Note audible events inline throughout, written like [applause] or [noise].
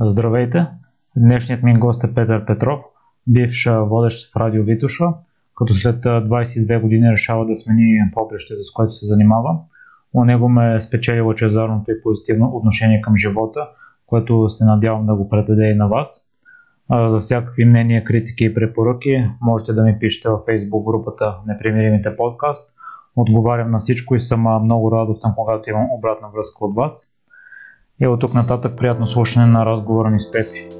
Здравейте! Днешният ми гост е Петър Петров, бивш водещ в Радио Витоша, като след 22 години решава да смени попрището, с което се занимава. У него ме е спечели лъчезарното и позитивно отношение към живота, което се надявам да го предаде и на вас. За всякакви мнения, критики и препоръки можете да ми пишете във Facebook групата Непримиримите подкаст. Отговарям на всичко и съм много радостен, когато имам обратна връзка от вас. И от тук нататък приятно слушане на разговора ни с Пепи.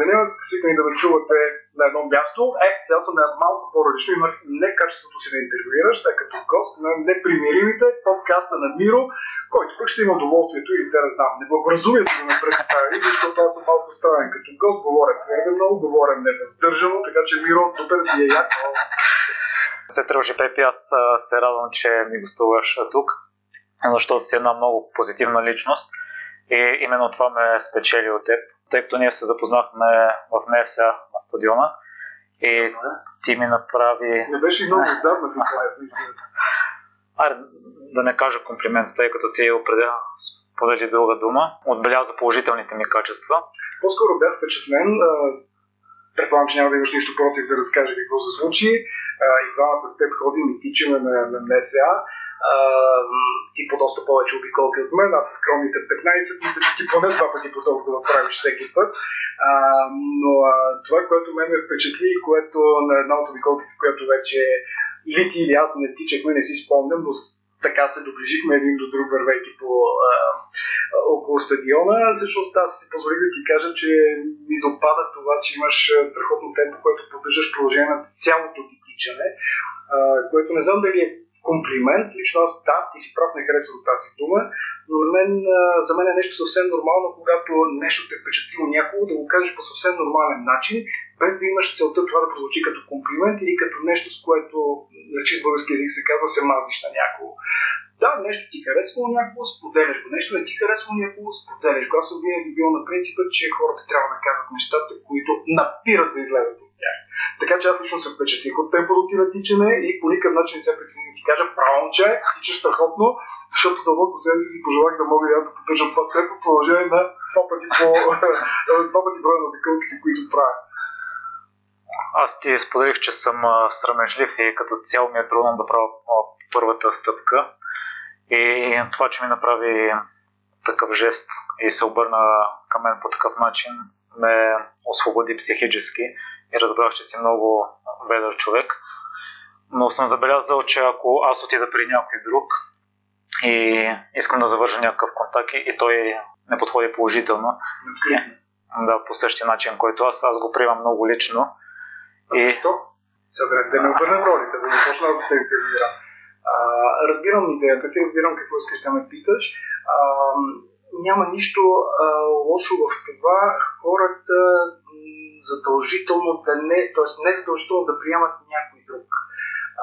Деня сте свикнали да ме чувате на едно място. Е, сега съм на малко по-различно. Имаш не качеството си да интервюираш, тъй като гост на непримиримите подкаста на Миро, който пък ще има удоволствието или да не знам, неблагоразумието да ме представи, защото аз съм малко странен като гост, говоря твърде много, говоря невъздържано, така че Миро, супер ти е яко. Се тръжи, Пепи, аз се радвам, че ми гостуваш тук, защото си една много позитивна личност и именно това ме спечели от теб тъй като ние се запознахме в НСА на стадиона и ти ми направи... Не беше много [laughs] отдавна в интерес на истината. Аре, да не кажа комплимент, тъй като ти определя сподели дълга дума, отбеляза положителните ми качества. По-скоро бях впечатлен. Предполагам, че няма да имаш нищо против да разкажа какво се случи. И двамата с теб ходим и тичаме на, на НСА ти по доста повече обиколки от мен, аз с скромните 15, мисля, че ти поне два пъти по толкова правиш всеки път. А, но а, това, което мен ме впечатли и което на една от обиколките, в която вече или ти или аз не тичахме, не си спомням, но така се доближихме един до друг, вървейки по а, около стадиона. Всъщност аз си позволих да ти кажа, че ми допада това, че имаш страхотно темпо, което поддържаш продължение на цялото ти тичане, а, което не знам дали е комплимент. Лично аз, да, ти си прав, не харесвам тази дума, но на мен, за мен е нещо съвсем нормално, когато нещо те впечатлило някого, да го кажеш по съвсем нормален начин, без да имаш целта това да прозвучи като комплимент или като нещо, с което, на чист български език се казва, се мазниш на някого. Да, нещо ти харесва някого, споделяш го. Нещо не ти харесва някого, споделяш го. Аз съм винаги бил на принципа, че хората трябва да казват нещата, които напират да излезат от тях. Така че аз лично се впечатлих от темпото ти на тичане и по никакъв начин не се притесни да ти кажа право, че тичаш страхотно, защото дълбоко себе си си пожелах да мога и аз да поддържам това темпо в продължение на два пъти, по, [laughs] два пъти броя на обикълките, които правя. Аз ти споделих, че съм страмежлив и като цяло ми е трудно да правя първата стъпка. И това, че ми направи такъв жест и се обърна към мен по такъв начин, ме освободи психически и разбрах, че си много ведър човек. Но съм забелязал, че ако аз отида при някой друг и искам да завържа някакъв контакт и той не подходи положително, да, по същия начин, който аз, аз го приемам много лично. А и... защо? Сега да не обърнем ролите, да започна аз да те интервюирам. разбирам идеята ти, разбирам какво искаш да ме питаш. А, няма нищо а, лошо в това хората задължително да не, т.е. не задължително да приемат някой друг.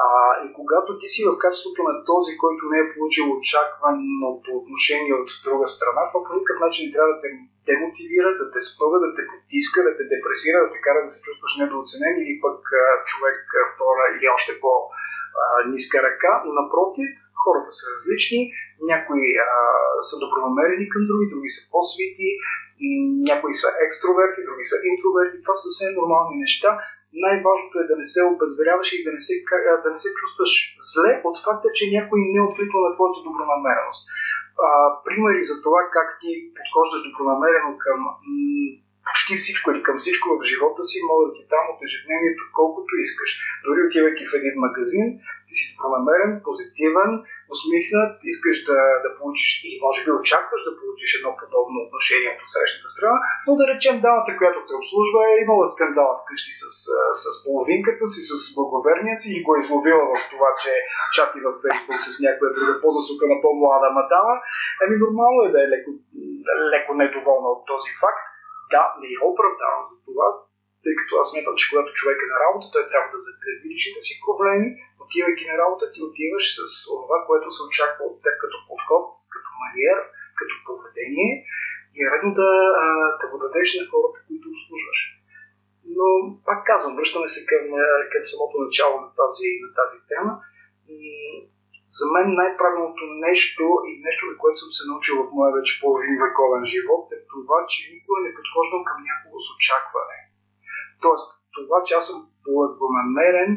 А, и когато ти си в качеството на този, който не е получил очакваното отношение от друга страна, това по никакъв начин не трябва да те демотивира, да те спъва, да те потиска, да те депресира, да те кара да се чувстваш недооценен или пък а, човек втора или още по-ниска ръка. Напротив, хората са различни, някои а, са добронамерени към други, други са по-свити, някои са екстроверти, други са интроверти. Това са съвсем нормални неща. Най-важното е да не се обезверяваш и да не се, да не се чувстваш зле от факта, че някой не е откликва на твоята добронамереност. А, примери за това как ти подхождаш добронамерено към почти всичко или към всичко в живота си, мога да ти там от ежедневието колкото искаш. Дори отивайки в един магазин, ти си добронамерен, позитивен, усмихнат, искаш да, да получиш или може би очакваш да получиш едно подобно отношение от срещната страна, но да речем дамата, която те обслужва е имала скандал вкъщи с, с, половинката си, с благоверния си и го е изловила в това, че чати във Фейсбук с някоя друга по-засукана, по-млада мадама. Еми нормално е да е леко, леко недоволна от този факт. Да, не я оправдавам за това, тъй като аз смятам, че когато човек е на работа, той трябва да закрепи личните си проблеми, отивайки на работа, ти отиваш с това, което се очаква от теб като подход, като маниер, като поведение и е редно да, да го дадеш на хората, които обслужваш. но пак казвам, връщаме се към, към самото начало на тази, на тази тема. За мен най-правилното нещо и нещо, на което съм се научил в моя вече половин вековен живот е това, че никога не подхождам към някого с очакване. Тоест, това, че аз съм благонамерен,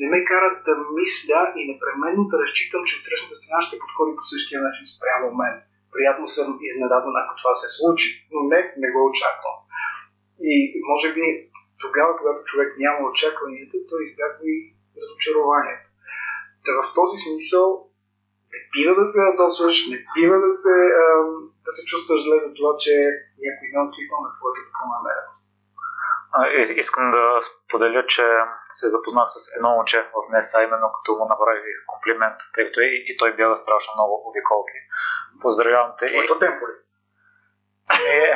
не ме карат да мисля и непременно да разчитам, че от срещната страна ще подходи по същия начин спрямо мен. Приятно съм изненадан, ако това се случи, но не, не го очаквам. И може би тогава, когато човек няма очакванията, той избягва и разочарованието. Та в този смисъл не бива да се ядосваш, не бива да се, да се чувстваш зле за това, че някой не откликва на твоята добронамереност. Искам да споделя, че се запознах с едно момче в днес, а именно като му направих комплимент, тъй като и, и той бяга страшно много обиколки. Поздравявам те. Своето темпо ли? И,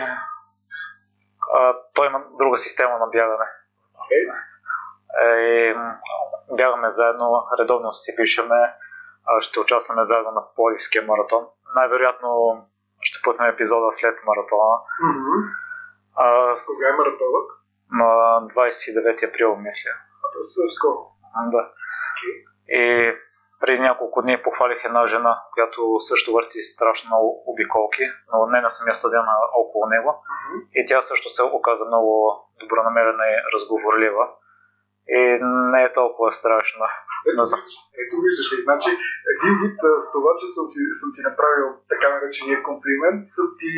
а, той има друга система на бягане. Okay. И, бягаме заедно, редовно си пишеме, ще участваме заедно на Поливския маратон. Най-вероятно ще пуснем епизода след маратона. Mm-hmm. А, Кога е маратонът? На 29 април, мисля. А то е скоро. Да. Okay. И преди няколко дни похвалих една жена, която също върти страшно много обиколки, но не на самия стадион, а около него. Mm-hmm. И тя също се оказа много добронамерена и разговорлива. И не е толкова страшно. Ето, виждаш, ето виждаш ли, значи един вид с това, че съм ти, съм ти направил така наречения комплимент, съм ти,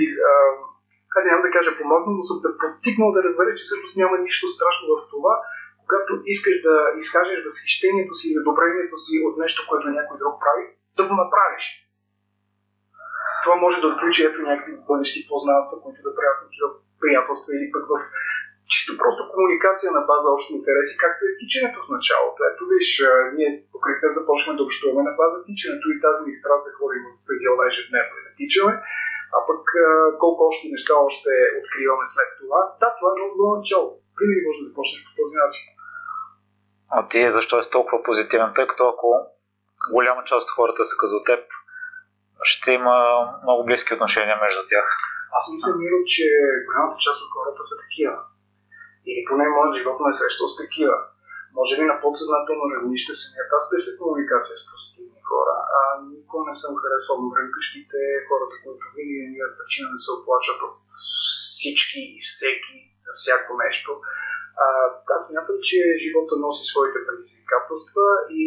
хайде няма да кажа помогнал, но съм те подтикнал да разбереш, че всъщност няма нищо страшно в това, когато искаш да изкажеш възхищението си или одобрението си от нещо, което някой друг прави, да го направиш. Това може да отключи ето някакви бъдещи познанства, които да пряснат в приятелства или пък в чисто просто комуникация на база общи интереси, както е тичането в началото. Ето виж, ние покрай те започваме да общуваме на база тичането и тази ми страст да ходим в стадиона ежедневно и да тичаме, а пък колко още неща още откриваме след това. Да, това е много добро начало. Винаги може да започнеш по този начин. А ти защо е толкова позитивен? Тъй като ако голяма част от хората са като теб, ще има много близки отношения между тях. Аз мисля, Миро, че голямата част от хората са такива. Или поне моят живот ме е срещал с такива. Може би на подсъзнателно равнище самият аз търся комуникация с позитивни хора. А никога не съм харесвал врънкащите хората, които винаги имат причина да се оплачат от всички и всеки за всяко нещо. А, аз смятам, че живота носи своите предизвикателства и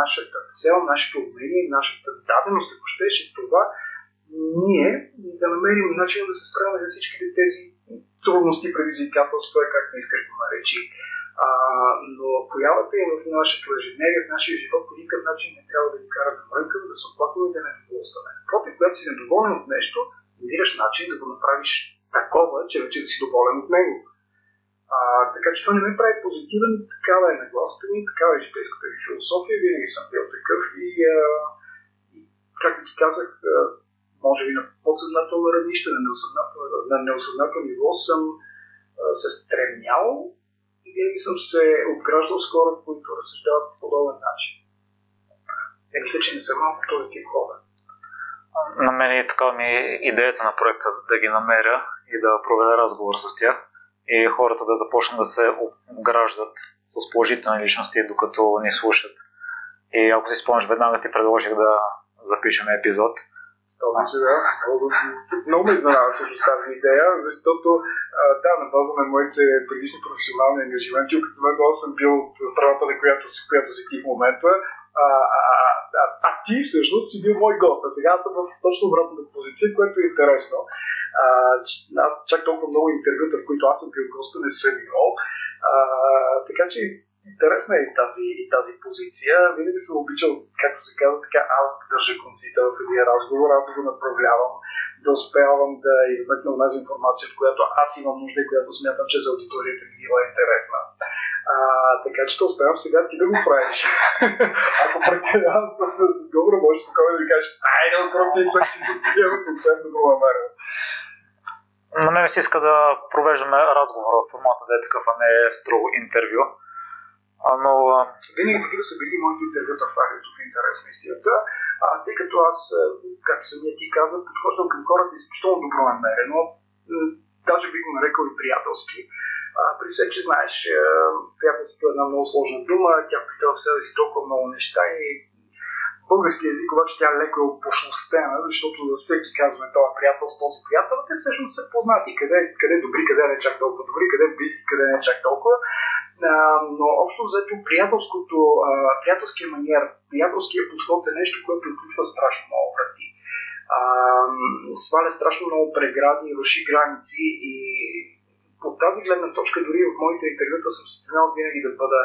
нашата цел, нашето умение, нашата даденост, ако щеше това, ние да намерим начин да се справим за всичките тези трудности, предизвикателства, как не искаш го наречи. А, но появата им в нашето ежедневие, в нашия живот по никакъв начин не трябва да ни кара да мрънкаме, да се оплакваме и да не недоволстваме. Против, когато си недоволен от нещо, намираш начин да го направиш такова, че вече да си доволен от него. А, така че това не ме прави позитивен, такава е нагласата ми, такава е житейската ми философия, винаги съм бил такъв и, а, и както ти казах, а, може би на подсъзнателно равнище, на на неосъзнателно ниво съм а, се стремял винаги съм се обграждал с хора, които разсъждават по подобен начин. Не мисля, че не съм малко този тип хора. На мен е така ми идеята на проекта да ги намеря и да проведа разговор с тях и хората да започнат да се обграждат с положителни личности, докато ни слушат. И ако си спомняш, веднага ти предложих да запишем епизод. Че да. Много, ме изненада всъщност тази идея, защото да, на база на моите предишни професионални ангажименти, обикновено съм бил от страната, на която си, която си ти в момента, а, а, а, а ти всъщност си бил мой гост, а сега съм в точно обратната позиция, което е интересно. А, аз чак толкова много интервюта, в които аз съм бил гост, не съм имал. А, така че интересна е и тази, и тази позиция. Винаги съм обичал, както се казва, така аз да държа конците в един разговор, аз да го направлявам, да успявам да измъкна тази информация, от която аз имам нужда и която смятам, че за аудиторията ми била интересна. А, така че оставям сега ти да го правиш. [laughs] Ако прекалявам с, с, с говора, можеш спокойно да кажеш, айде, отпроти съм ти да съвсем добро намерен. На мен се иска да провеждаме разговор в формата да е такъв, а не е строго интервю. Но... Винаги такива са били моите интервюта в радиото в интерес на истината, а, тъй като аз, както самия ти каза, подхождам към хората изключително добронамерено. даже би го нарекал и приятелски. А, при все, че знаеш, приятелството е една много сложна дума, тя пита в себе си толкова много неща и български язик обаче тя леко е опошностена, защото за всеки казваме това приятел с този приятел, те всъщност са познати къде, къде добри, къде не чак толкова добри, къде близки, къде не чак толкова. Но общо взето приятелското, приятелския маниер, приятелския подход е нещо, което отключва страшно много врати. Сваля страшно много прегради, руши граници и от тази гледна точка, дори в моите интервюта съм се стремял винаги да бъда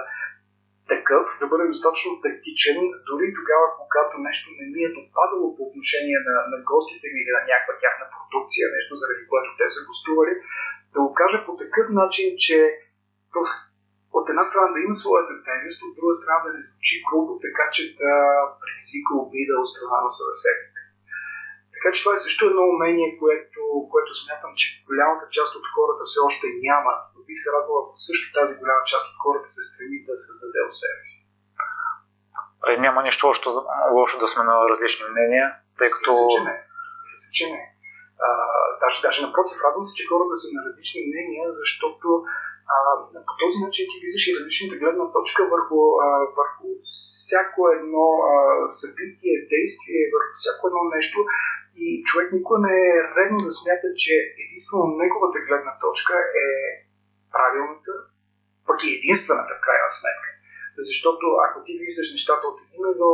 такъв, да бъде достатъчно тактичен, дори тогава, когато нещо не ми е допадало по отношение на, на гостите ми или на някаква тяхна продукция, нещо заради което те са гостували, да го кажа по такъв начин, че от една страна да има своята тежест, от друга страна да не звучи грубо, така че да предизвика обида от страна на събеседника. Така че това е също едно умение, което, което смятам, че голямата част от хората все още нямат. Но бих се радвал, ако също тази голяма част от хората се стреми да създаде у себе си. Е, няма нищо лошо, лошо да сме на различни мнения, тъй като... Че не. Се, че не. А, даже, даже напротив, радвам се, че хората са на различни мнения, защото по този начин ти виждаш и различната гледна точка върху, а, върху всяко едно а, събитие, действие, върху всяко едно нещо и човек никога не е редно да смята, че единствено неговата гледна точка е правилната, пък и единствената в крайна сметка. Защото ако ти виждаш нещата от един ъгъл,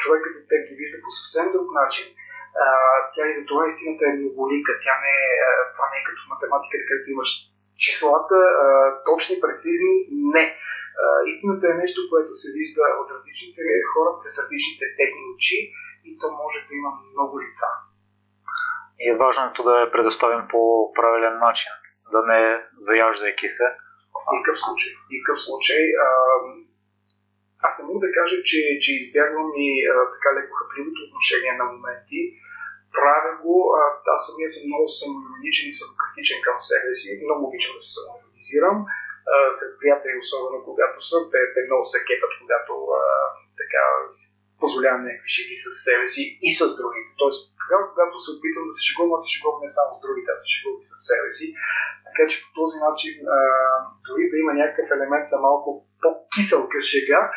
човек като те ги вижда по съвсем друг начин, а, тя и за това истината е многолика. Тя не е, това не е като в математиката, където имаш числата а, точни, прецизни. Не. А, истината е нещо, което се вижда от различните хора през различните техни очи и то може да има много лица. И е важното да я предоставим по правилен начин, да не заяждайки се. В никакъв случай. В никакъв случай. А, аз не мога да кажа, че, че избягвам и а, така леко хапливото отношение на моменти. Правя го, а, аз самия съм много самоироничен и самокритичен към себе си. Много обичам да се самоиронизирам. Сред приятели, особено когато съм, те, те много се кепат, когато а, така позволявам някакви шеги с себе си и с другите. Тоест, тогава, когато се опитвам да се шегувам, аз се шегувам не само с другите, аз се шегувам и с себе си. Така че по този начин, а, дори да има някакъв елемент на малко по-киселка шега, а,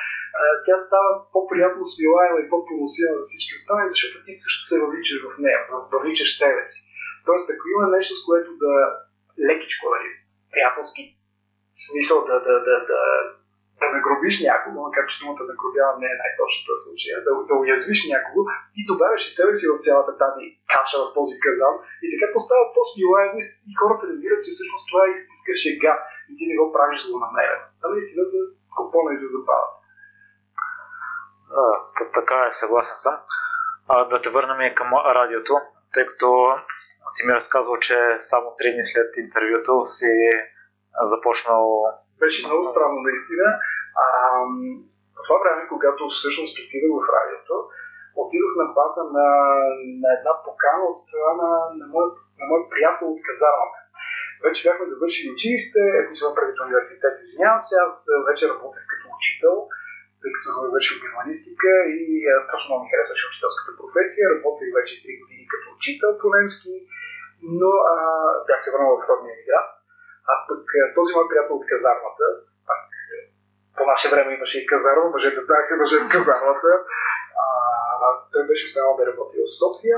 тя става по-приятно смилаема и по-поносима за всички останали, защото ти също се въвличаш в нея, въвличаш себе си. Тоест, ако има нещо, с което да лекичко, нали, приятелски смисъл да, да, да, да, да нагробиш някого, макар че думата нагробява не е най-точната случая, да, да уязвиш някого, ти добавяш и себе си в цялата тази каша, в този казан и така постава по-смилаемо и хората разбират, че всъщност това е истинска шега и ти не го правиш злонамерено. А наистина за купона и за забавата. Да, така е, съгласен съм. А, да те върнем и към радиото, тъй като си ми разказвал, че само три дни след интервюто си започнал беше много странно наистина. А, в това време, когато всъщност отидох в радиото, отидох на база на, на една покана от страна на, на, мой, на мой приятел от казармата. Вече бяхме завършили училище, в смисъл преди университет, извинявам се, аз вече работех като учител, тъй като съм завършил германистика и страшно много ми харесваше учителската професия. Работех вече 3 години като учител по немски, но а, бях се върнал в родния град а пък този мой приятел от казармата, пак е, по наше време имаше и казарма, мъжете станаха мъже в казармата. А, той беше останал да работи в София.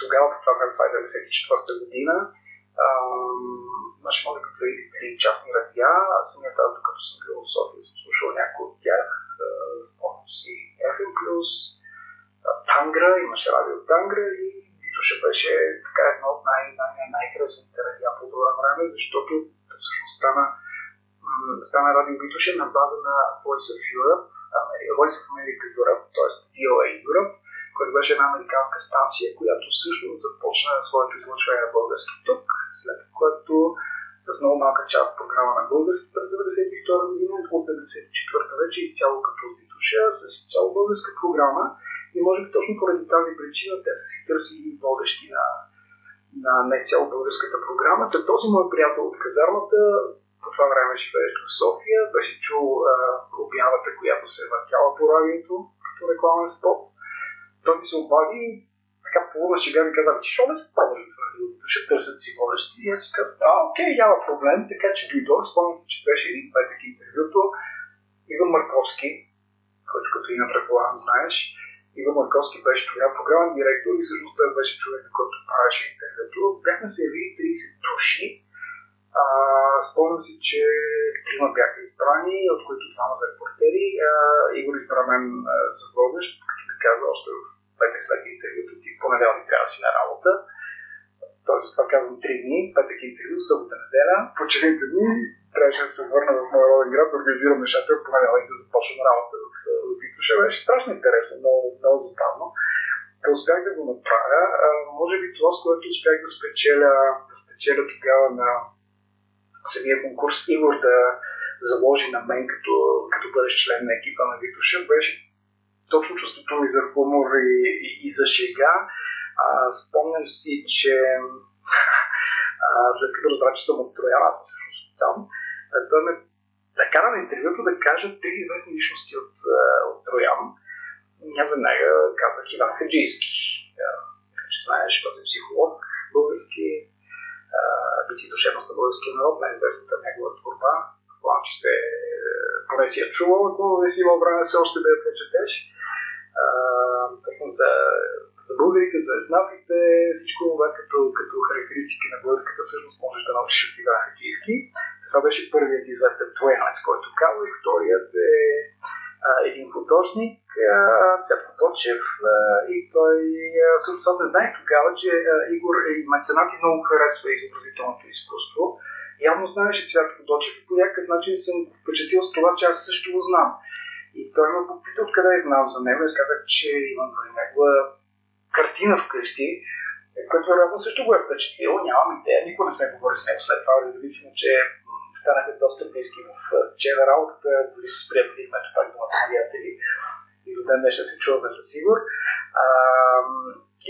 Тогава, по това време, това е 94-та година, имаше може би три, три частни радиа. Самият аз, докато съм бил в София, съм слушал някои от тях. Спомням си FM+, Тангра, имаше радио Тангра и Витоша беше така едно от най- най- най-харесваните радиа по това време, защото всъщност стана, стана радио Витоша на база на Voice of Europe, Voice of America Europe, т.е. VOA Europe, която беше една американска станция, която всъщност започна своето излъчване на български тук, след което с много малка част програма на български през 1992 година, от 1994 вече изцяло като Витоша, с изцяло българска програма и може би точно поради тази причина те са си търсили водещи на, на не цяло българската програма. Та този мой приятел от казармата по това време живееше в София, беше чул а, обявата, която се въртяла по радиото, като рекламен спот. Той ми се обади и така половина шега ми каза, че що не се пробваш в радиото? ще търсят си водещи. И аз си казах, а, окей, няма проблем, така че дойдох, спомням се, че беше един петък интервюто. Иван Марковски, който като име предполагам знаеш, Иван Марковски беше тогава програмен директор и всъщност той беше човек, който правеше интервюто. Бяхме се явили 30 души. А, спомням си, че трима бяха избрани, от които двама за репортери. А, Игор избра мен за водещ, като ми каза още в петък след интервюто, ти понеделник трябва да си на работа. Тоест, това казвам три дни, петък интервю, събота неделя. Почивните дни трябваше да се върна в моя роден град, да организирам нещата и понеделник да започна работа в Витоша. Беше страшно интересно, много, много забавно. Да успях да го направя. А, може би това, с което успях да спечеля, да спечеля тогава на самия конкурс Игор да заложи на мен като, като бъдеш член на екипа на Витоша, беше точно чувството ми за хумор и, и, и за шега. А, спомням си, че [laughs] а, след като разбра, че съм от Троян, аз съм всъщност от там, той ме накара на интервюто да кажа три известни личности от, от Троян. Аз веднага казах Иван Хаджийски. че знаеш, този психолог български, бити душевност на българския народ, най-известната негова творба. Сте поне си я чувал, ако не си имал време все още да я прочетеш за, за българите, за еснафите, всичко това като, като характеристики на българската същност можеш да научиш от Иван Хаджийски. Това беше първият известен троянец, който казах. Вторият е а, един художник, Цветко Точев, а, и той, а, всъщност аз не знаех тогава, че а, Игор е меценат и много харесва изобразителното изкуство. Явно знаеше Цветко Точев и по някакъв начин съм впечатлил с това, че аз също го знам. И той ме попита откъде е знал за него. Аз казах, че имам при него картина вкъщи, което вероятно също го е впечатлило. Нямам идея, никога не сме говорили с него след това, независимо, че станахме доста близки в стечение на работата, дори с приятели, ето пак думата приятели. И до ден днешен се чуваме със сигур.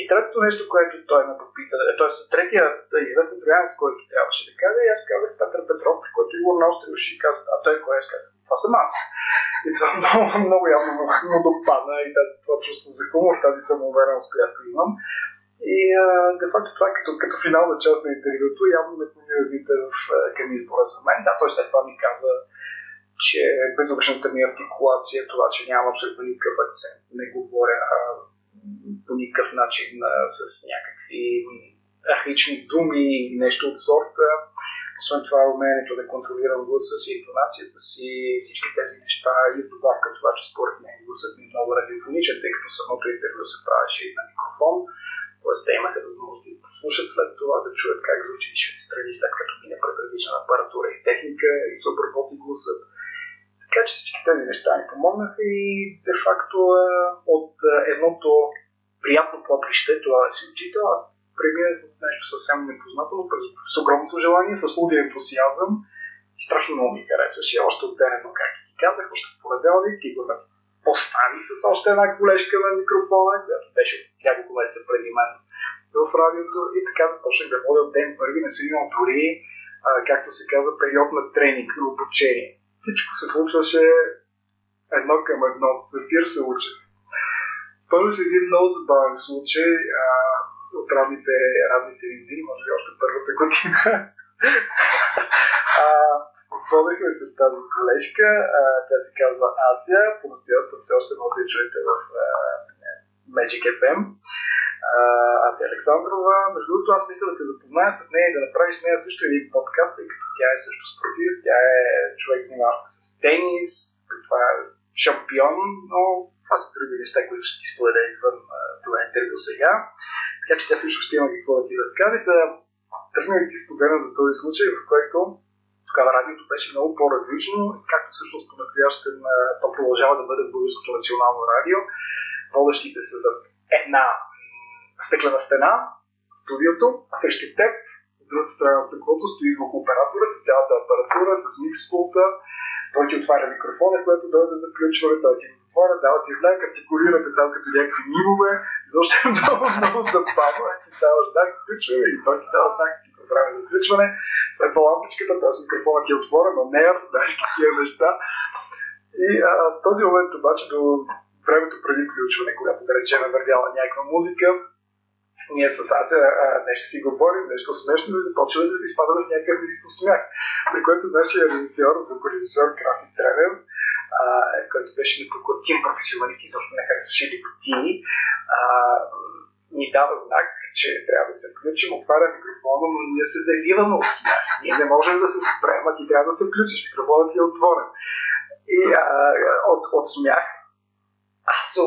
И третото нещо, което той ме попита, т.е. третия известен троянец, който трябваше да каже, аз казах Петър Петров, който Игор наострил и каза, а той кой е? Казах, това съм аз. И това [laughs] много, много явно му допадна и тази, това чувство за хумор, тази самоувереност, която имам. И де факто това е като, като финална част на интервюто, явно ме помилазните в, към избора за мен. Да, той след това ми каза, че безобречната ми артикулация, това, че нямам абсолютно никакъв акцент, не говоря по никакъв начин с някакви архични думи или нещо от сорта, освен това, умението да контролирам гласа си, интонацията си, всички тези неща и в добавка това, че според мен гласът ми е много радиофоничен, тъй като самото интервю се правеше и на микрофон. Тоест, те имаха възможност да послушат след това, да чуят как звучи страни, след като мине през различна апаратура и техника и се обработи гласът. Така че всички тези неща ни помогнаха и де-факто от едното приятно поприще, това да си учител, аз преминах от нещо съвсем непознато, през, с огромното желание, с лудия ентусиазъм и страшно много ми харесваше. Още от ден едно, как ти казах, още в понеделник и го постави с още една колежка на микрофона, която беше няколко месеца преди мен в радиото и така започнах да ходя от ден първи, не съм имал дори, а, както се казва, период на тренинг, на обучение. Всичко се случваше едно към едно. В ефир се учи. Спомням се един много забавен случай. А, от равните, равните години, може би още първата година. а, водехме с тази колежка, тя се казва Асия, по-настоящем все още може да чуете в а, Magic FM. Асия Александрова. Между другото, аз мисля да те запозная с нея и да направиш с нея също един подкаст, тъй като тя е също спортист, тя е човек, занимаващ се с тенис, това е шампион, но това са други неща, които ще ти споделя извън това интервю сега. Така че тя също ще има какво да ти разкаже. Да тръгна да ти споделям за този случай, в който тогава радиото беше много по-различно, както всъщност по-настоящем то продължава да бъде в Българското национално радио. Водещите са за една стеклена стена студиото, а срещу теб, от другата страна на стъклото, стои звукооператора с цялата апаратура, с микс пулта, той ти отваря микрофона, което дойде за включване, той ти го затваря, дава ти знак, артикулирате там като някакви мимове, защото е много, много забавно, ти даваш знак, включване и той ти дава знак по време за включване, светва лампичката, т.е. микрофонът ти е отворен, но не е, знаеш такива неща. И а, този момент обаче до времето преди включване, когато да речем е вървяла някаква музика, ние с Ася нещо си говорим, нещо смешно и започваме да се изпадаме в някакъв исто смях. При което нашия режисьор, звукорежисьор Краси Тренев, който беше непоклатим професионалист и защо не харесваше липотини, ни дава знак, че трябва да се включим, отваря микрофона, но ние се заливаме от смях. Ние не можем да се спрем, а ти трябва да се включиш, микрофонът ти е отворен. И а, от, от смях аз се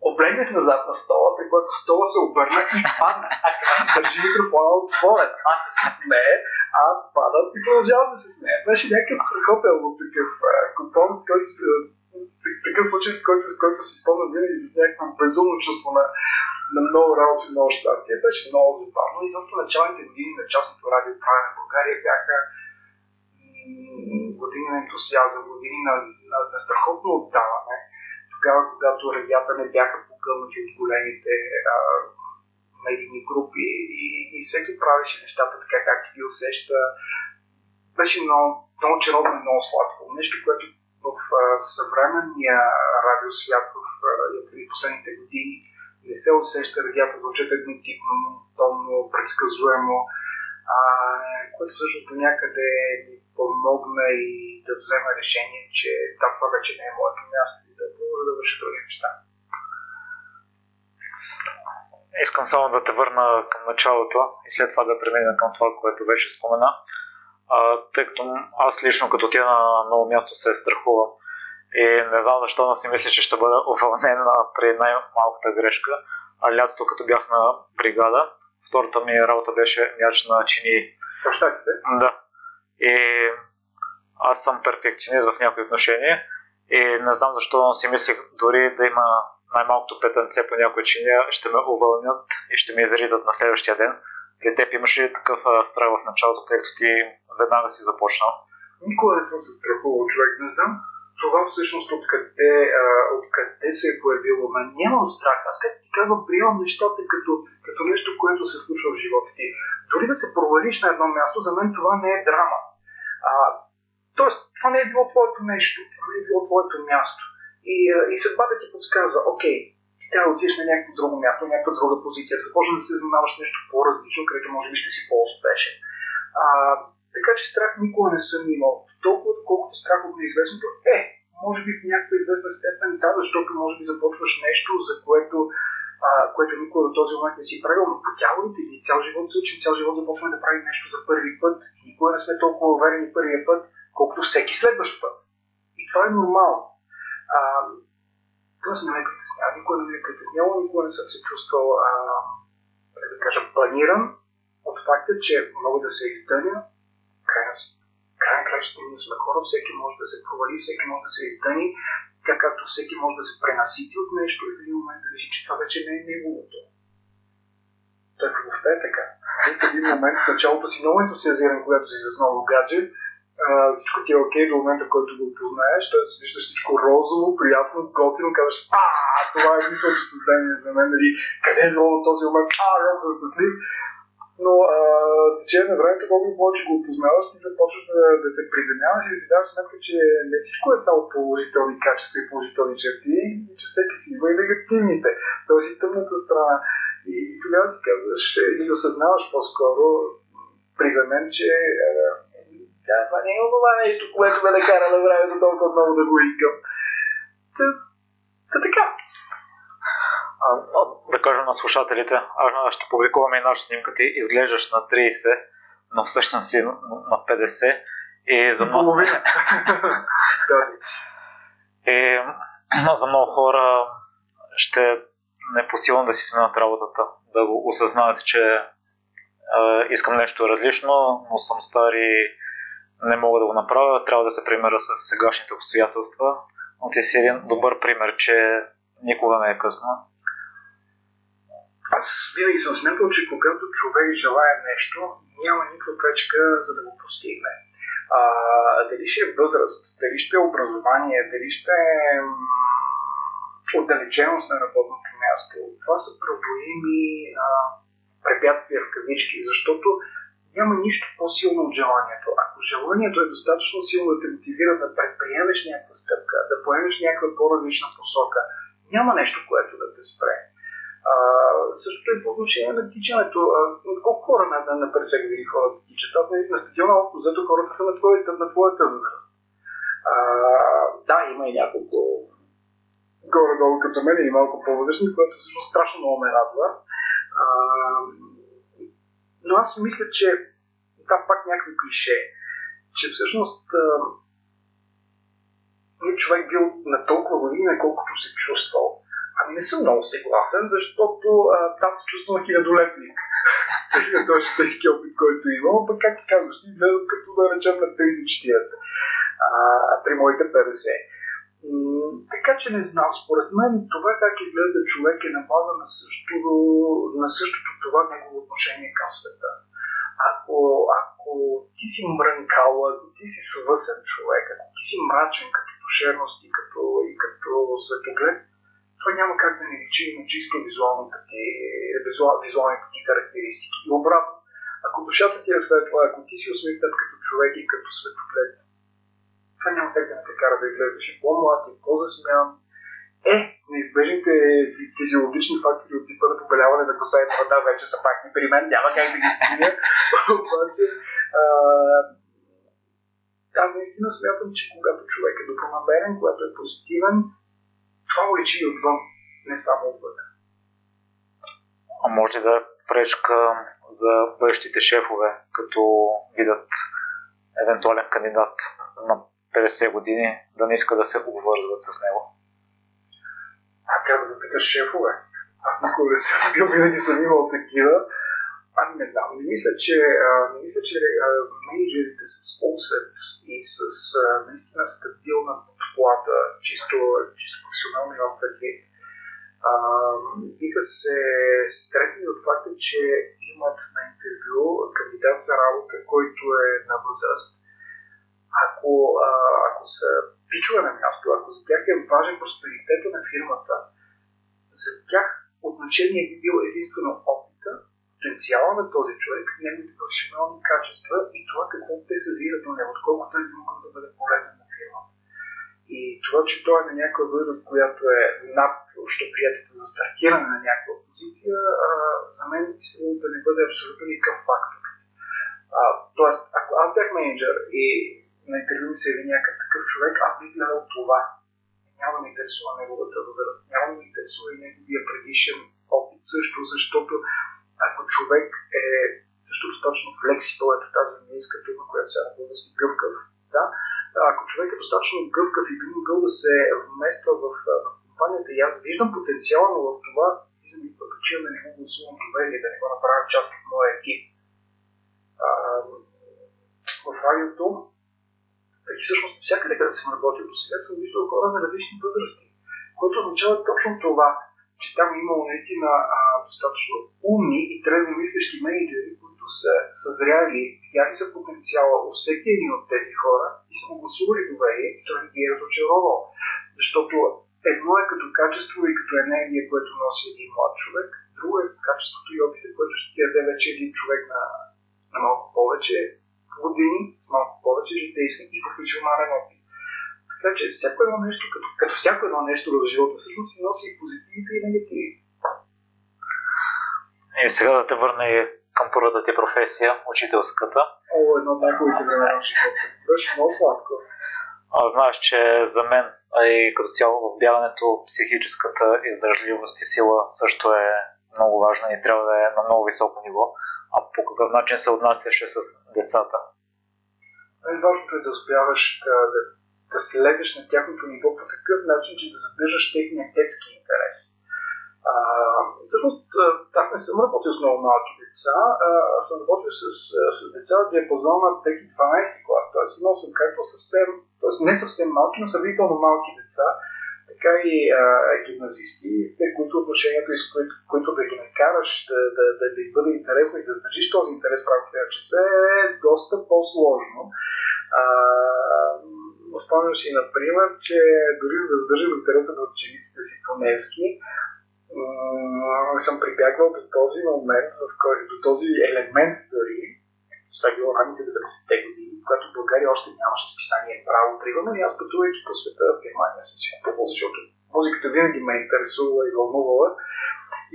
облегнах назад на стола, при което стола се обърна и падна. А аз си държи микрофона отворен. Аз се, се смее, аз падам и продължавам да се смея. Беше някакъв страхотен такъв купон, с който се такъв случай, с който, с който си спомням винаги с някакво безумно чувство на, на много радост и много щастие. Беше много забавно и защото началните години на частното радио правене в България бяха години на ентусиазъм, години на, на, на страхотно отдаване тогава, когато радията не бяха погълнати от големите а, медийни групи и, и всеки правеше нещата така, както ги усеща. Беше много, много чаровно и много сладко. Нещо, което в а, съвременния радиосвят в а, последните години не се усеща, радията звучат еднотипно, томно, предсказуемо, а, което всъщност до някъде ми помогна и да взема решение, че да, това вече не е моето място и да продължа да върша други неща. Искам само да те върна към началото и след това да премина към това, което вече спомена. А, тъй като аз лично като тя на ново място се страхувам и не знам защо не си мисля, че ще бъда уволнен при най-малката грешка. А лятото, като бях на бригада, втората ми работа беше мяч на чини. В щатите? Да. И аз съм перфекционист в някои отношения и не знам защо, си мислех дори да има най-малкото петънце по някои чиния, ще ме увълнят и ще ме изридат на следващия ден. При теб имаше ли такъв страх в началото, тъй като ти веднага си започнал? Никога не съм се страхувал човек, не знам това всъщност откъде, а, откъде се е появило. Ма нямам страх. Аз, както ти казвам, приемам нещата като, като нещо, което се случва в живота ти. Дори да се провалиш на едно място, за мен това не е драма. А, тоест, това не е било твоето нещо, това не е било твоето място. И, и съдбата ти подсказва, окей, ти трябва да отидеш на някакво друго място, някаква друга позиция, да започнеш да се занимаваш с нещо по-различно, където може би ще си по-успешен. А, така че страх никога не съм имал. Толкова, колкото страх от неизвестното е, може би в някаква известна степен, да, защото може би започваш нещо, за което, а, което никога до този момент не си правил, но по тялото ни цял живот се учим, цял живот започваме да правим нещо за първи път. Никога не сме толкова уверени първия път, колкото всеки следващ път. И това е нормално. А, това не ме притеснява. Никога не ме е притесняло, никога не съм се чувствал, а, да кажа, планиран от факта, че мога да се издъня, крайна крайна краща ние сме хора, всеки може да се провали, всеки може да се издъни, така както всеки може да се пренасити от нещо и в един момент да реши, че това вече не е неговото. Той в любовта е така. В един момент в началото си много ентусиазиран, когато си заснал в гадже, всичко ти е окей до момента, който го познаеш, т.е. виждаш всичко розово, приятно, готино, казваш, а, това е единственото създание за мен, нали, къде е било този момент, а, рок за щастлив, но а, с течение на времето, колкото повече го опознаваш, ти започваш да, да се приземяваш и да си даваш сметка, че не всичко е само положителни качества и положителни черти, и че всеки си има и негативните, т.е. и тъмната страна. И, и тогава си казваш и осъзнаваш по-скоро приземен, че да, това не е това нещо, което ме накара на времето толкова много да го искам. Та, та така а, да кажем на слушателите, аз ще публикуваме и наша снимка, ти изглеждаш на 30, но всъщност си на 50 и за много... [laughs] и за много хора ще не е посилно да си сменят работата, да го осъзнаят, че е, искам нещо различно, но съм стар и не мога да го направя, трябва да се примера с сегашните обстоятелства. Но ти си един добър пример, че никога не е късно аз винаги съм смятал, че когато човек желая нещо, няма никаква пречка за да го постигне. А, дали ще е възраст, дали ще е образование, дали ще е отдалеченост на работното място, това са преодолими препятствия в кавички, защото няма нищо по-силно от желанието. Ако желанието е достатъчно силно да те мотивира да предприемеш някаква стъпка, да поемеш някаква по-различна посока, няма нещо, което да те спре. Същото е по отношение на тичането. Колко хора на, на, на 50 години хората тичат? Аз на, на стадиона, зато хората са на твоята, на твоята възраст. А, да, има и няколко горе-долу като мен или малко по-възрастни, което всъщност страшно много ме радва. А, но аз мисля, че това пак някакво клише, че всъщност човек бил на толкова години, колкото се чувствал. Ами не съм много съгласен, защото аз се чувствам хилядолетник с целият този житейски опит, който имам, пък как ти казваш, ти гледам като да речем на 30-40 при моите 50. Така че не знам, според мен това как е гледа човек е на база на същото, на същото това негово отношение към света. Ако, ако ти си мрънкал, ако ти си свъсен човек, ако ти си мрачен като душевност и като, и като светоглед, личи на чисто визуалните ти, визуал, визуалните ти характеристики. И обратно, ако душата ти е светла, ако ти си усмихнат като човек и като светоглед, това няма как да не те кара да изглеждаш и по-млад и по-засмян. Е, неизбежните физиологични фактори от типа на побеляване на коса и брада вече са факти при мен, няма как да ги стигна. [laughs] Обаче, аз наистина смятам, че когато човек е добронамерен, когато е позитивен, това го лечи и отвън, не само отвътре. А може ли да е пречка за бъдещите шефове, като видят евентуален кандидат на 50 години да не иска да се обвързват с него? А трябва да го питаш шефове. Аз никога не съм бил, винаги съм имал такива. Ами не знам, не мисля, че, а, не мисля, че менеджерите с усет и с наистина стабилна подплата, чисто, чисто професионално имам предвид, а, биха се стресни от факта, че имат на интервю кандидат за работа, който е на възраст ако, а, ако са пичове на място, ако за тях е важен просперитета на фирмата, за тях от значение би бил единствено опита, потенциала на този човек, неговите професионални качества и това какво те съзират до него, отколко той би могъл да бъде полезен на фирмата. И това, че той е на някаква възраст, която е над още приятата за стартиране на някаква позиция, а, за мен би да не бъде абсолютно никакъв фактор. А, тоест, ако аз бях менеджер и на интервю ми се яви някакъв такъв човек, аз бих гледал това. Няма да ме интересува неговата възраст, няма да ме интересува и неговия предишен опит също, защото ако човек е също достатъчно флексибъл, ето тази английска дума, която сега си гъвкав, да, ако човек е достатъчно гъвкав и би могъл да се вмества в, в компанията и аз виждам потенциално в това, виждам и причина да не го гласувам доверие, да не го направя част от моя екип. А, в радиото и всъщност всякъде, където съм работил до сега, съм виждал хора на различни възрасти, което означава точно това, че там е имало наистина а, достатъчно умни и древни мислещи менеджери, са съзряли, видяли са потенциала у всеки един от тези хора и са му гласували доверие и той ги е разочаровал. Защото едно е като качество и като енергия, което носи един млад човек, друго е качеството и опита, което ще ти даде вече един човек на, на малко повече години с малко повече житейски и професионален опит. Така че всяко едно нещо, като, като всяко едно нещо в живота, всъщност си носи и позитивите и негативите. И сега да те върне към първата ти професия, учителската. О, едно най-хубавите времена в живота. Беше много сладко. А, знаеш, че за мен, и като цяло в бягането, психическата издържливост и сила също е много важна и трябва да е на много високо ниво а по какъв начин се отнасяше с децата? Най-важното е да успяваш да, да, да слезеш на тяхното ниво по такъв начин, че да задържаш техния детски интерес. А, всъщност, аз не съм работил с много малки деца, а, съм работил с, с деца в диапазона на 12 клас, т.е. имал съм както съвсем, т.е. не съвсем малки, но сравнително малки деца, така и а, гимназисти, които отношението, с които, които да ги накараш да, да, да, да им бъде интересно и да задържиш този интерес в рамките на часа е доста по-сложно. А, спомням си, например, че дори за да задържам интереса на учениците си по Невски, съм прибягвал до този момент, в който, до този елемент дори, това е било ранните 90-те години, когато в България още нямаше списание право, примерно, и аз пътувайки по света в Германия съм си купувал, защото музиката винаги ме е интересувала и вълнувала.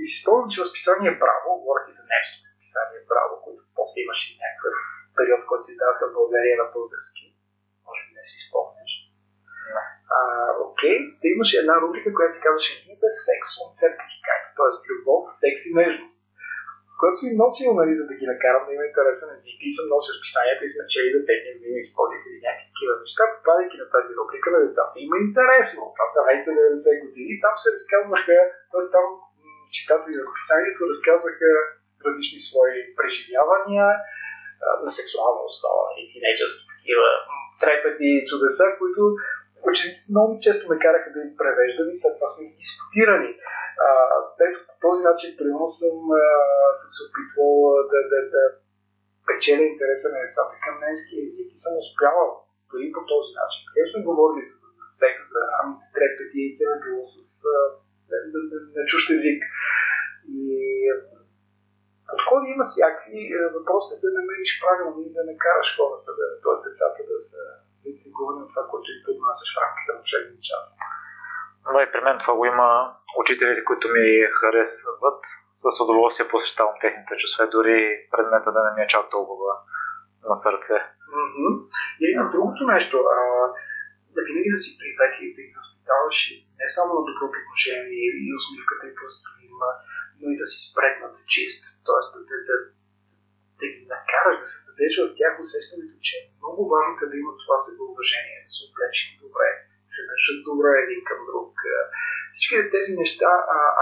И си спомням, че в списание Браво, говорят и за немските списания Браво, които после имаше някакъв период, който се издаваха в България на български. Може би не си спомняш. А, окей, да имаше една рубрика, която се казваше Либе Сексуум сертификат, т.е. любов, секс и нежност когато съм носил, нали, за да ги накарам да има интересен език и съм носил списанията и сме чели за техни любими изпълнители или някакви такива неща, попадайки на тази рубрика на децата. Има интересно. Това са райите 90 години. Там се разказваха, т.е. там читатели на списанието разказваха различни свои преживявания на сексуална основа и тинейджърски такива трепети чудеса, които учениците много често ме караха да им превеждам и след това сме ги дискутирали. ето по този начин, примерно, съм, съм се опитвал да, да, да печеля интереса на децата към немски език и съм успявал дори по този начин. Къде сме говорили за, за секс, за рамните трепети и тя било с а, на, на, език. И подходи има всякакви. Въпросът е да намериш правилно и да накараш хората, да, т.е. децата да са заинтригувани от това, което им поднасяш в рамките на учебния час. Но и при мен това го има учителите, които ми харесват. С удоволствие посещавам техните часове, дори предмета да не ми е чак толкова на сърце. Mm-hmm. И на другото нещо, а, да винаги да си приветли, да ги възпитаваш не само на доброто отношение и усмивката и позитивизма, но и да си спретнат чист. Тоест да, да, да, ги накараш да създадеш в тях усещането, че е много важно те да имат това себеуважение, да се облечени добре, да се държат добре един към друг. Всички тези неща,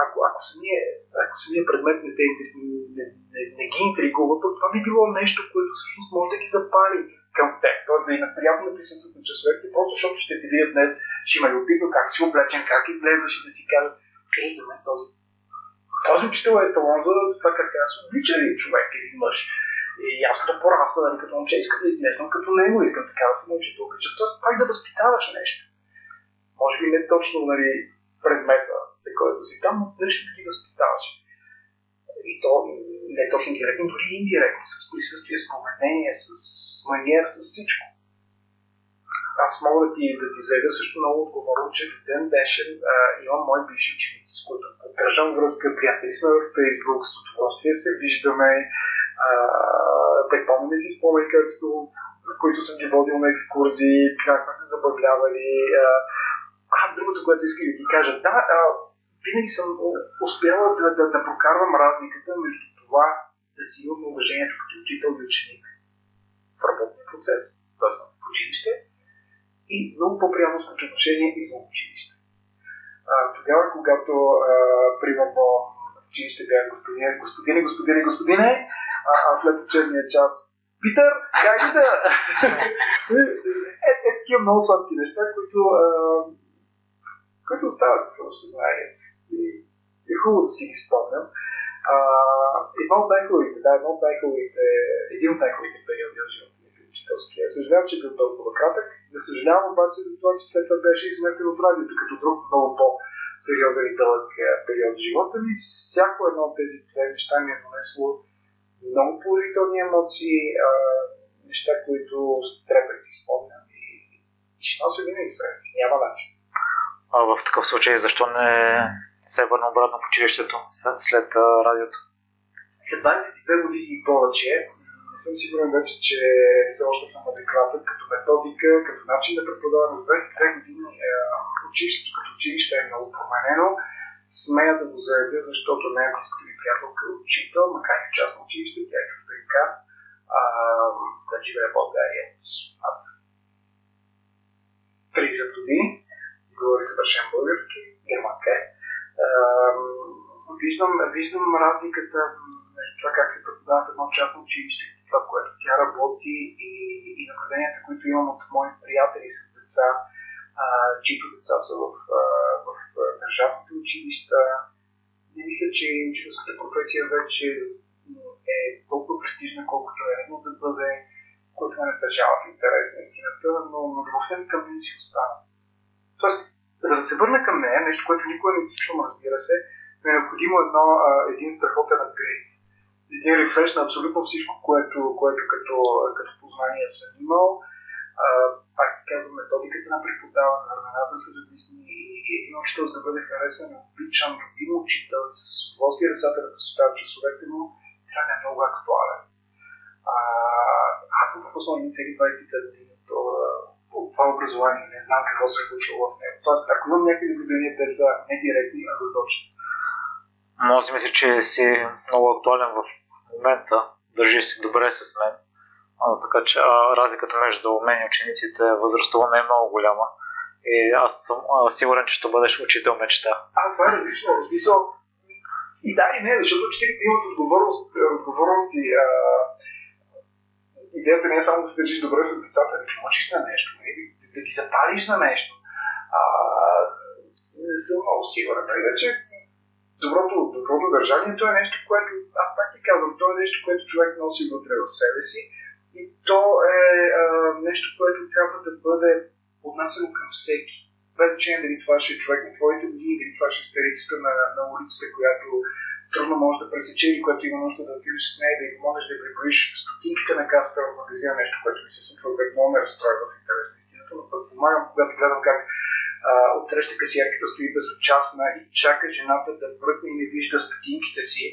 ако, ако, самия, ако самия предмет не, те, не, не, не, ги интригува, то това би било нещо, което всъщност може да ги запали към теб. Тоест да им е приятно да присъстват на часовете, просто защото ще ти видят днес, ще има любително как си облечен, как изглеждаш и да си кажат, ей, за мен този този учител е талон за, това как трябва да се облича един човек или мъж. И аз като порасна, нали, като момче, искам да изглеждам като него, искам така да се науча да обича. Тоест, пак да възпитаваш нещо. Може би не точно нали, предмета, за който си там, но нещо да ги възпитаваш. И то не точно директно, дори индиректно, с присъствие, с поведение, с маниер, с всичко аз мога да ти, да ти заявя също много отговорно, че до ден днешен а, имам мои бивши ученици, с които поддържам връзка, приятели сме в Фейсбук, с удоволствие се виждаме, припомняме си спомени, където, в които съм ги водил на екскурзии, как сме се забавлявали. А, другото, което исках да ти кажа, да, а, винаги съм успяла да, да, да прокарвам разликата между това да си имам уважението като учител и ученик в работния процес, т.е. в училище, и много по-приятелското отношение извън училище. А, тогава, когато, а, примерно, в училище бях господине, господине, господине, господине, а, а след учебния час Питър, как да? [laughs] е, е, такива много сладки неща, които, а, които остават в съзнанието. И е хубаво да си ги спомням. А, едно от най-хубавите, да, едно от най-хубавите, един от най-хубавите периоди от живота ми е учителския. Съжалявам, че бил толкова кратък, не съжалявам обаче за това, че след това беше изместен от радиото, като друг много по-сериозен и дълъг е, период в живота ми. Всяко едно от тези две неща ми е донесло много положителни емоции, а, неща, които с трепет си спомням и, и ще нося винаги след си. Няма начин. А в такъв случай, защо не се върна обратно в училището след, след радиото? След 22 години и повече не съм сигурен вече, че все още съм адекватен като методика, като начин да преподавам. За 22 години е, училището като училище е много променено. Смея да го заявя, защото най-близката ми приятелка е учител, макар и част на училище, тя е чужденка, да живее в България от 30 години. Говори съвършен български, германка е. Виждам, виждам разликата между това как се преподава в едно частно училище, това, което тя работи и, и наблюденията, които имам от мои приятели с деца, а, чието деца са в, а, в, в държавните училища. Не мисля, че учителската професия вече е толкова престижна, колкото е редно да бъде, което ме държава в интерес на истината, но, но любовта ми към нея си остана. Тоест, за да се върна към нея, нещо, което никога не чувам, разбира се, ми е необходимо едно, а, един страхотен апгрейд един рефреш на абсолютно всичко, което, което като, като познание съм имал. А, пак казвам, методиката на преподаване, времената са различни и един учител, за да бъде харесван, обичан, любим учител и с удоволствие децата да посещават часовете му, трябва да е много актуален. А, аз съм пропуснал един цели 25 години от това образование, не знам какво се е случило в него. Тоест, ако имам някакви наблюдения, те са не директни, а задочни. Да си мисля, че си много актуален в момента, държиш си добре с мен. А, така че а, разликата между мен и учениците възрастово не е много голяма. И аз съм а, сигурен, че ще бъдеш учител мечта. А, това е различно. В смисъл, и да, и не, защото учителите имат отговорност, отговорност и а, идеята не е само да се държиш добре с децата, да ги научиш на нещо, да, да ги запалиш за нещо. А, не съм много сигурен. Иначе доброто, доброто държание, то е нещо, което, аз пак ти казвам, то е нещо, което човек носи вътре в себе си и то е а, нещо, което трябва да бъде отнасено към всеки. Без значение дали това ще е човек на твоите години, дали това ще е старицата на, на улицата, която трудно може да пресече или което има нужда да отидеш с нея, да и можеш да преброиш стотинките на касата в магазина, нещо, което ми се случва, което много ме разстроя в интерес на истината, но пък помагам, когато гледам как от среща касиерката стои безучастна и чака жената да бръкне и не вижда стотинките си.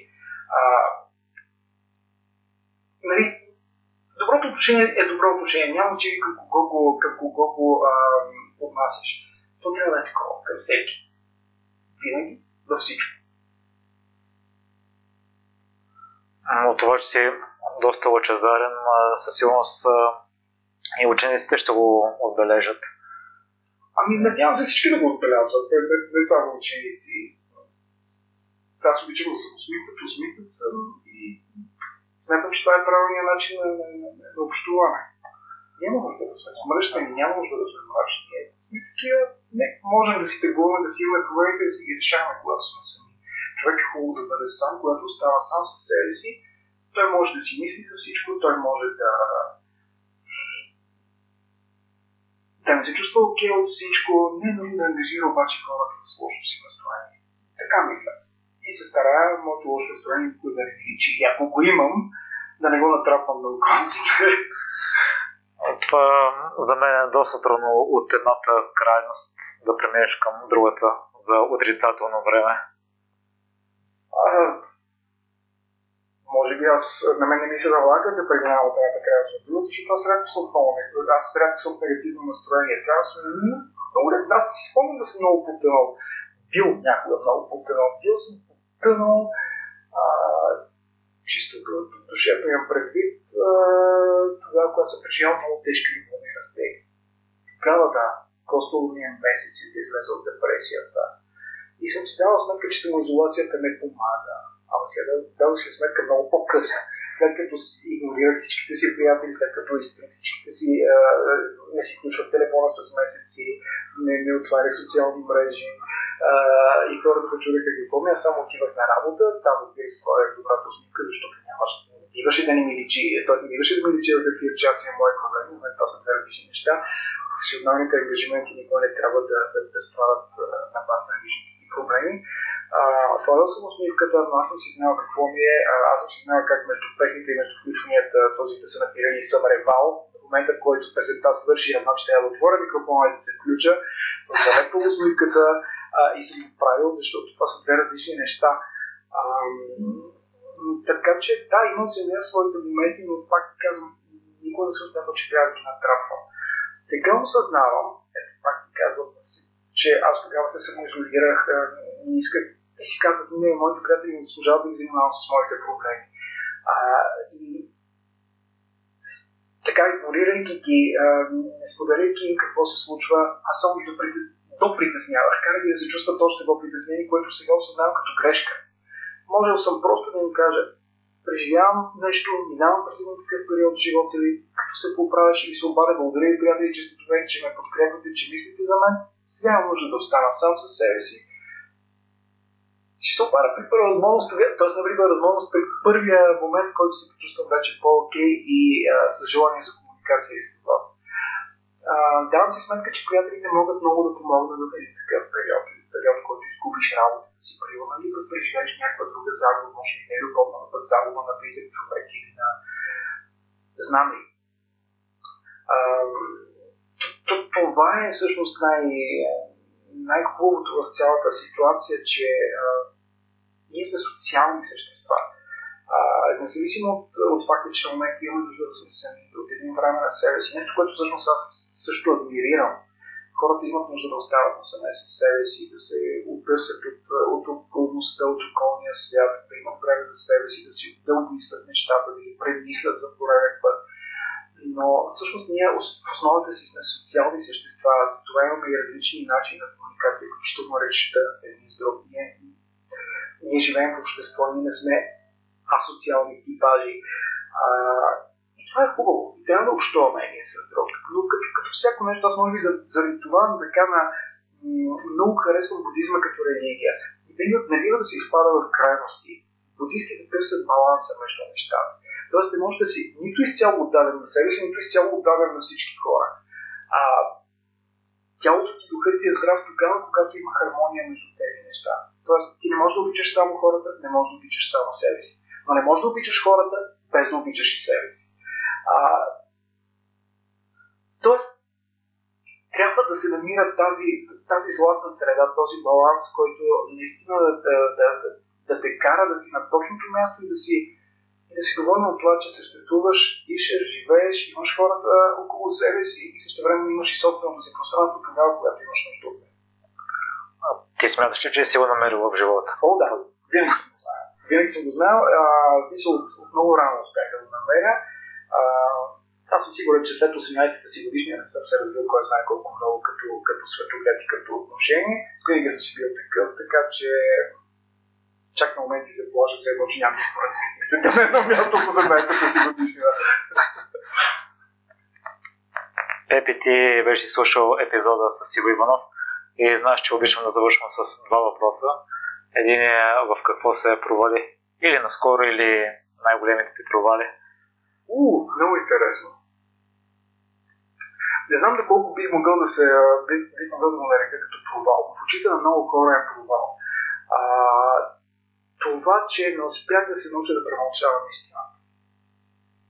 А, нали, доброто отношение е добро отношение. Няма че към кого го, към кого го а, отнасяш. То трябва да е такова към всеки. Винаги, във всичко. От това, че си доста лъчезарен, със сигурност и учениците ще го отбележат. Ами надявам се всички да го отбелязват, не, не само ученици. Аз обичам да съм усмихнат, усмихнат съм и смятам, че това е правилният начин на, на, на, на общуване. Няма нужда да сме смръщани, няма нужда да сме мрачни. Ние сме такива, не, можем да си тъгуваме, да си имаме проблемите, да си ги решаваме, когато сме сами. Човек е хубаво да бъде сам, когато остава сам със себе си. Той може да си мисли за всичко, той може да, да не се чувства окей от всичко, не е нужно да ангажира обаче хората с лошото си настроение. Така мисля аз. И се старая моето лошо настроение никога да не личи. И ако го имам, да не го натрапвам на околните. Това за мен е доста трудно от едната крайност да преминеш към другата за отрицателно време. А, може би аз, на мен не ми се налага да преминавам от едната края за другата, защото аз рядко съм много, аз рядко съм негативно настроение. Трябва да съм много, аз си спомням да съм много потънал. Бил някога много потънал. Бил съм потънал а, чисто душето имам предвид а, тогава, когато съм преживял много тежки любовни разтеги. Тогава да, костало ми е месеци да излезе от депресията. И съм си давал сметка, че самоизолацията не помага Ама сега да, дадох си сметка много по-късно. След като игнорирах всичките си приятели, след като изтрих всичките си, а, не си включвах телефона с месеци, не, не отварях социални мрежи, а, и хората се чудеха какво ми, аз само отивах на работа, там разбира се слагах добрата усмивка, защото нямаше, не биваше да не ми личи, т.е. не биваше да ми личи в ефир, че аз имам мои проблеми, но това са две различни неща. Професионалните ангажименти никога не трябва да, да, да страдат на база на личните проблеми. Слагал съм усмивката, но аз съм си знал какво ми е. А, аз съм си знал как между песните и между включванията сълзите са напирали съм ревал. В момента, в който песента свърши, аз знам, че трябва да отворя микрофона и да се включа. Съм залеквал усмивката а, и съм го правил, защото това са две различни неща. А, така че, да, имам се своите моменти, но пак ти казвам, никога не съм смятал, че трябва да ги натрапвам. Сега осъзнавам, ето пак ти казвам, че аз тогава се самоизолирах, не исках и си казват, не, моите приятели не заслужават да ги занимавам с моите проблеми. А, и така игнорирайки ги, не споделяйки им какво се случва, аз само ги допритеснявах, карах ги да се чувстват още по-притеснени, което сега осъзнавам като грешка. Можел съм просто да им кажа, преживявам нещо, минавам през един такъв период в живота ви, като се поправяш или се обадя, благодаря ви, приятели, че сте тук, че ме подкрепяте, че мислите за мен. Сега имам нужда да остана сам със себе си ще се опара при първа възможност, т.е. при първа възможност, при първия момент, в който се почувствам вече по-окей и а, с желание за комуникация и с вас. Давам си сметка, че приятелите могат много да помогнат в един такъв период, период, в който губиш работата си, примерно, или пък преживееш някаква друга загуба, може би не е но пък загуба на близък човек или на... Знам ли. Това е всъщност най, най-хубавото в цялата ситуация, че а, ние сме социални същества. Независимо от, от факта, че в момента имаме нужда да сме сами от един време на себе си, нещо, което всъщност аз също адмирирам. Хората имат нужда да остават насаме с себе си, да се отърсят от, от околността, от околния свят, да имат време за себе си, да си дълго мислят нещата, да ги премислят за пореден път. Но всъщност ние в основата си сме социални същества, затова имаме и различни начини на комуникация, включително речта един с друг. Ние, ние живеем в общество, ние не сме асоциални типажи. А, и това е хубаво. И трябва да общуваме един с друг. Но като, като всяко нещо, аз може би заради това така на много харесвам будизма като религия. И не, не бива да се изпада в крайности. Будистите търсят баланса между нещата. Тоест не може да си нито изцяло отдаден на себе си, нито изцяло отдаден на всички хора. А, тялото ти, духът ти е здрав тогава, когато има хармония между тези неща. Тоест ти не можеш да обичаш само хората, не можеш да обичаш само себе си. Но не можеш да обичаш хората, без да обичаш и себе си. А, тоест, трябва да се намира тази, тази златна среда, този баланс, който наистина да, да, да, да, да те кара да си на точното място и да си, и да си доволен от това, че съществуваш, дишаш, живееш, имаш хората около себе си и също време имаш и собственото си пространство тогава, когато имаш нужда от Ти смяташ че е си го намерил в живота? О, да, винаги съм го знаел. Винаги съм го знаел, а, в смисъл от, от много рано успях да го намеря. Аз съм сигурен, че след 18-та си годишния не съм се развил кой знае колко много като, като светоглед и като отношение. Винаги съм си бил такъв, така че чак на моменти се положа се едно, че няма какво развитие. Се на едно място по заместната си годишнина. Пепи, ти беше слушал епизода с Иво Иванов и знаеш, че обичам да завършвам с два въпроса. Един е в какво се провали или наскоро, или най-големите ти провали. У, много интересно. Не знам доколко бих могъл да се бих, бих могъл да го нарека като провал. В очите на много хора е провал. А, това, че не успях да се науча да премълчавам истината.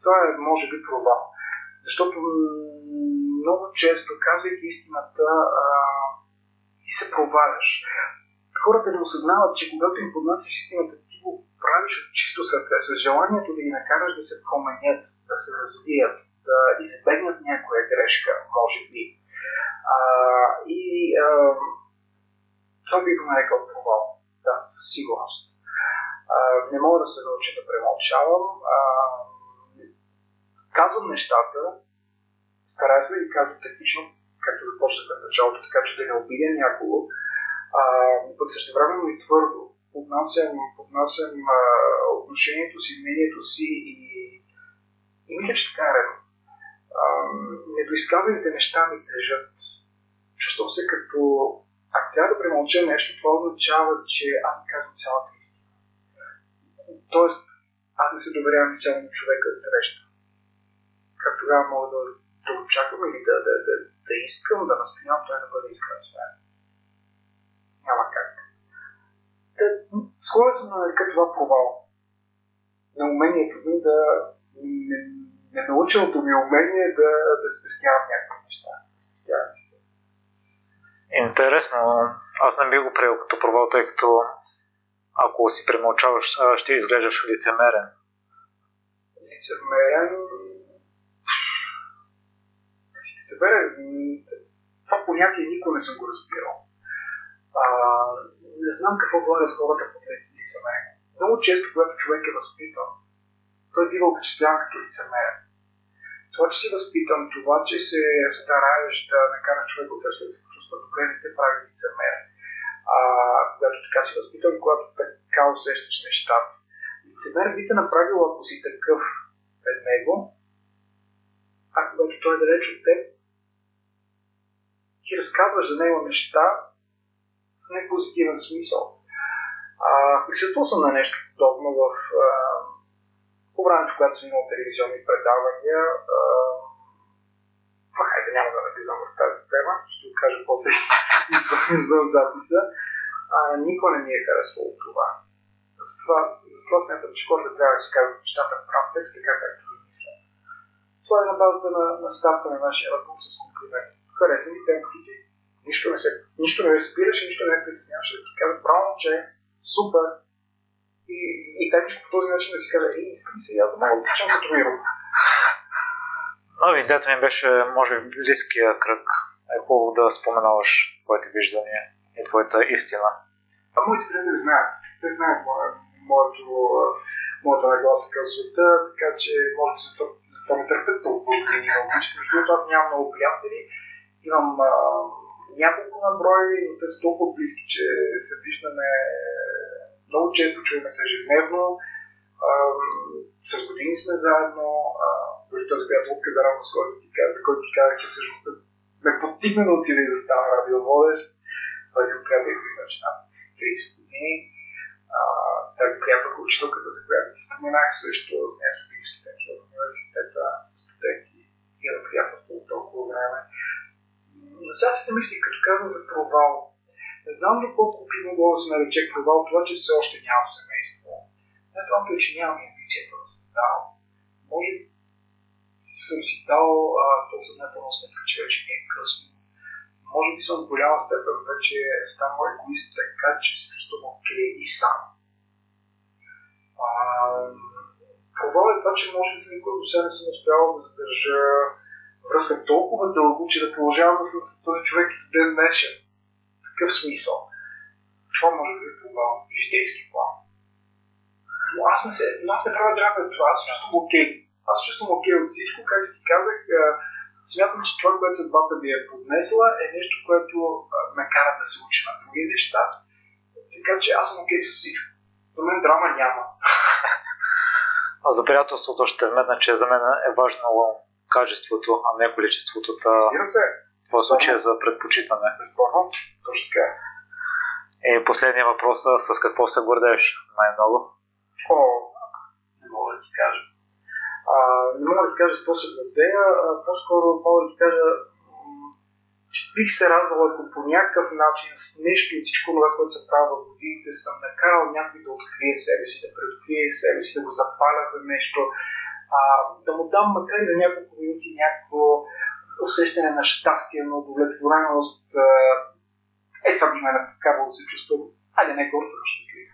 Това е, може би, провал. Защото много често, казвайки истината, а, ти се проваляш. Хората не осъзнават, че когато им поднасяш истината, ти го правиш от чисто сърце, с желанието да ги накараш да се променят, да се развият, да избегнат някоя грешка, може би. А, и а, това би го нарекал провал. Да, със сигурност. А, не мога да се науча да премълчавам. А, казвам нещата, старая се да ги казвам технично, както започнах в началото, така че да не обидя някого, а, пък също времено и твърдо. Поднасям, поднасям а, отношението си, мнението си и, и мисля, че така е редно. недоизказаните неща ми тежат. Чувствам се като ако трябва да премълча нещо, това означава, че аз не казвам цялата истина. Тоест, аз не се доверявам цяло на човека да среща. Как тогава мога да, да очаквам или да, да, да, да искам да настоявам той да бъде искрен с мен? Няма как. Та, склонен съм да нарека това провал. На умението ми да не, не наученото ми умение да, да спестявам някакви неща. Да спестявам неща. Интересно. Аз не би го приел като провал, тъй като ако си премълчаваш, ще изглеждаш лицемерен. Лицемерен... Си лицемерен... Това понятие никога не съм го разбирал. А, не знам какво влагат хората под лицемерен. Много често, когато човек е възпитан, той бива окачествяван като лицемерен. Това, че си възпитан, това, че се стараеш да накара човек от същата да се почувства добре, не те прави лицемер а, когато така си възпитан, когато така усещаш нещата. Лицемер би те направил, ако си такъв пред него, а когато той е далеч от теб, ти разказваш за него неща непозитивен смисъл. присъствал съм на нещо подобно в а, по времето, когато съм имал телевизионни предавания. А, хайде, няма да навлизам в тази тема, ще го кажа после [laughs] извън, извън записа. А, а, никога не ми е харесвало това. Затова, затова смятам, че хората трябва да си кажат нещата в прав текст, така както ги мисля. Това е на базата на, на старта на нашия разговор с комплименти. Хареса ми темпото ти. Нищо не, се, нищо не спираше, нищо не притесняваше да ти кажа, право, че супер. И, и така по този начин да си кажа, ей, искам си я да мога да почна като миро. Но идеята ми беше, може би, близкия кръг. Е хубаво да споменаваш твоите виждания и твоята истина. А моите приятели знаят. Те знаят моето, моята нагласа към света, така че може би за това, ме търпят толкова години. Между другото, аз нямам много приятели. Имам а, няколко на брой, но те са толкова близки, че се виждаме много често, чуваме се ежедневно. С години сме заедно. Дори този приятел от Казарама, с който ти каза, за който ти казах, че всъщност ме подтигна да отиде да стана радиоводещ. Той е приятел, вече над 30 години. Тази приятелка, учителката, за която ти споменах, също с нея сме били студенти в университета, с студенти и на приятелство от толкова време. Но сега се замислих, като казвам за провал. Не знам доколко би могло да се нарече провал това, че все още няма семейство. Не само това, че нямам амбицията да създавам. Може съм си дал този съзнателно сметка, че вече не е късно. Може би съм в голяма степен вече станал егоист, така че се чувствам окей и сам. Провал е това, че може би никога до сега не съм успял да задържа връзка толкова дълго, че да продължавам да съм с този човек и ден днешен. Такъв смисъл. Това може би е провал в житейски план. Но аз не, се, аз не правя драма това, аз чувствам окей. Okay аз чувствам окей от всичко, както ти казах. Смятам, че това, което съдбата ми е поднесла, е нещо, което ме кара да се уча на други неща. Така че аз съм окей с всичко. За мен драма няма. [laughs] А за приятелството ще вметна, че за мен е важно качеството, а не количеството. Разбира се. В случая за предпочитане. Безспорно. Точно така. И последния въпрос с какво се гордееш най-много? О, не мога да ти кажа. А, не мога да ти кажа с какво се гордея, по-скоро мога да ти кажа, че бих се радвал, ако по някакъв начин с нещо от всичко това, което се прави в годините, съм накарал някой да открие себе си, да предоткрие себе си, да го запаля за нещо, а, да му дам макар и за няколко минути някакво усещане на щастие, на удовлетвореност. Е, това би ме накарало да се чувствам, айде не гордо, но щастлив.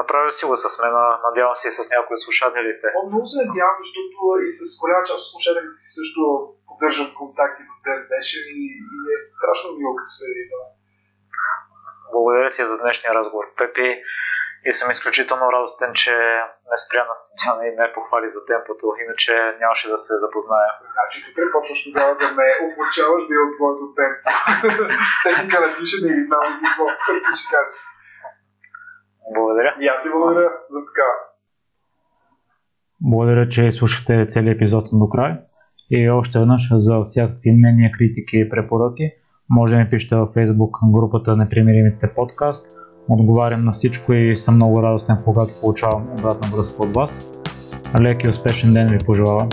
Направил си го с мен, надявам се и с някои от слушателите. О, много се надявам, защото и с голяма част от слушателите си също поддържам контакти до ден днешен и, и е страшно мило, като се виждаме. Благодаря ти за днешния разговор, Пепи. И съм изключително радостен, че не спря на стадиона и ме похвали за темпото, иначе нямаше да се запозная. Значи, тук почваш тогава да ме обучаваш да е от твоето темпо. [laughs] Техника на дишане и знам какво, ти ще кажеш. Благодаря. И аз ви благодаря за така. Благодаря, че слушате целият епизод до край. И още веднъж за всякакви мнения, критики и препоръки може да ми пишете във Facebook групата Непримиримите подкаст. Отговарям на всичко и съм много радостен, когато получавам обратна връзка от вас. Лек и успешен ден ви пожелавам.